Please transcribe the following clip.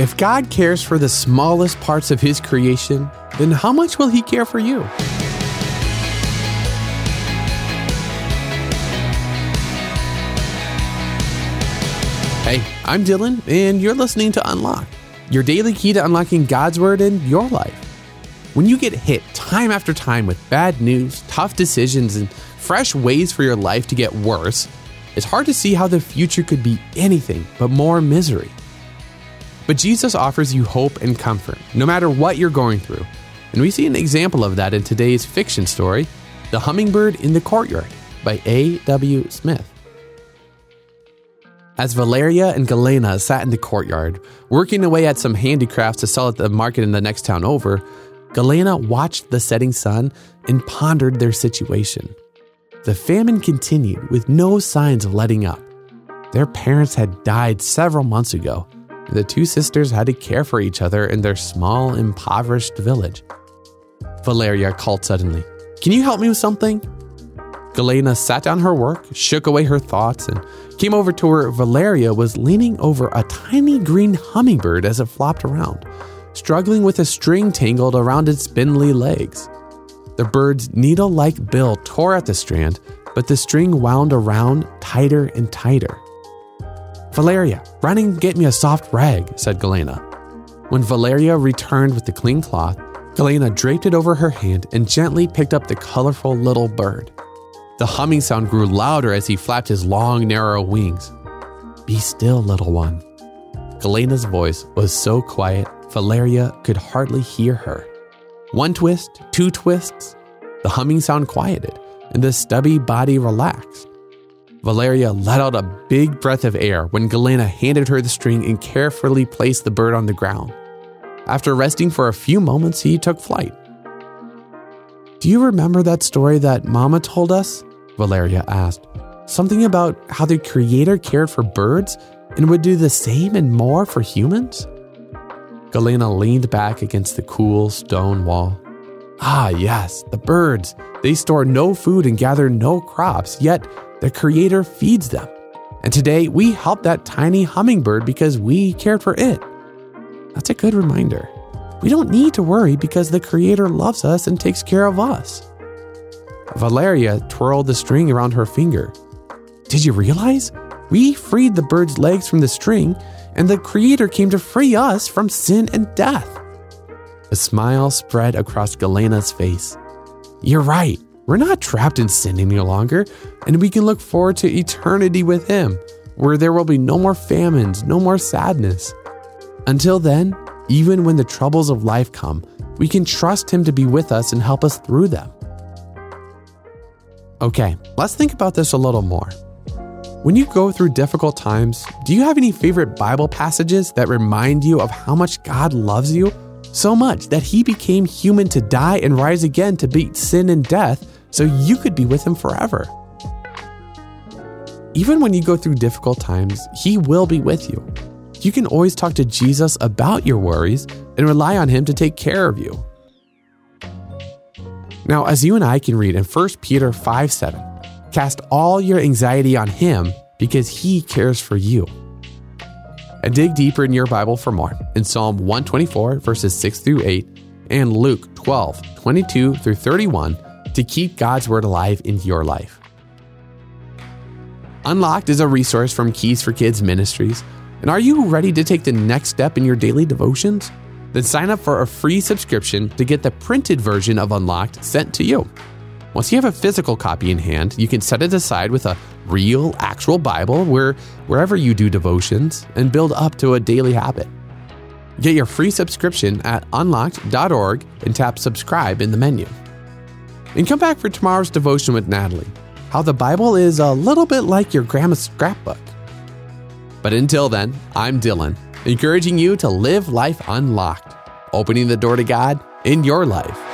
If God cares for the smallest parts of His creation, then how much will He care for you? Hey, I'm Dylan, and you're listening to Unlock, your daily key to unlocking God's Word in your life. When you get hit time after time with bad news, tough decisions, and fresh ways for your life to get worse, it's hard to see how the future could be anything but more misery. But Jesus offers you hope and comfort, no matter what you're going through. And we see an example of that in today's fiction story, The Hummingbird in the Courtyard by A.W. Smith. As Valeria and Galena sat in the courtyard, working away at some handicrafts to sell at the market in the next town over, Galena watched the setting sun and pondered their situation. The famine continued with no signs of letting up. Their parents had died several months ago, the two sisters had to care for each other in their small, impoverished village. Valeria called suddenly, Can you help me with something? Galena sat down her work, shook away her thoughts, and came over to where Valeria was leaning over a tiny green hummingbird as it flopped around, struggling with a string tangled around its spindly legs. The bird's needle like bill tore at the strand, but the string wound around tighter and tighter. Valeria, run and get me a soft rag, said Galena. When Valeria returned with the clean cloth, Galena draped it over her hand and gently picked up the colorful little bird. The humming sound grew louder as he flapped his long, narrow wings. Be still, little one. Galena's voice was so quiet, Valeria could hardly hear her. One twist, two twists, the humming sound quieted, and the stubby body relaxed. Valeria let out a big breath of air when Galena handed her the string and carefully placed the bird on the ground. After resting for a few moments, he took flight. Do you remember that story that Mama told us? Valeria asked. Something about how the Creator cared for birds and would do the same and more for humans? Galena leaned back against the cool stone wall. Ah, yes, the birds. They store no food and gather no crops, yet the Creator feeds them. And today we help that tiny hummingbird because we cared for it. That's a good reminder. We don't need to worry because the Creator loves us and takes care of us. Valeria twirled the string around her finger. Did you realize? We freed the bird's legs from the string, and the Creator came to free us from sin and death. A smile spread across Galena's face. You're right. We're not trapped in sin any longer, and we can look forward to eternity with Him, where there will be no more famines, no more sadness. Until then, even when the troubles of life come, we can trust Him to be with us and help us through them. Okay, let's think about this a little more. When you go through difficult times, do you have any favorite Bible passages that remind you of how much God loves you? So much that He became human to die and rise again to beat sin and death so you could be with Him forever. Even when you go through difficult times, He will be with you. You can always talk to Jesus about your worries and rely on Him to take care of you. Now, as you and I can read in 1 Peter 5 7, cast all your anxiety on Him because He cares for you. And dig deeper in your Bible for more in Psalm 124, verses 6 through 8, and Luke 12, 22 through 31 to keep God's Word alive in your life. Unlocked is a resource from Keys for Kids Ministries. And are you ready to take the next step in your daily devotions? Then sign up for a free subscription to get the printed version of Unlocked sent to you. Once you have a physical copy in hand, you can set it aside with a real, actual Bible where wherever you do devotions and build up to a daily habit. Get your free subscription at unlocked.org and tap subscribe in the menu. And come back for tomorrow's devotion with Natalie how the Bible is a little bit like your grandma's scrapbook. But until then, I'm Dylan, encouraging you to live life unlocked, opening the door to God in your life.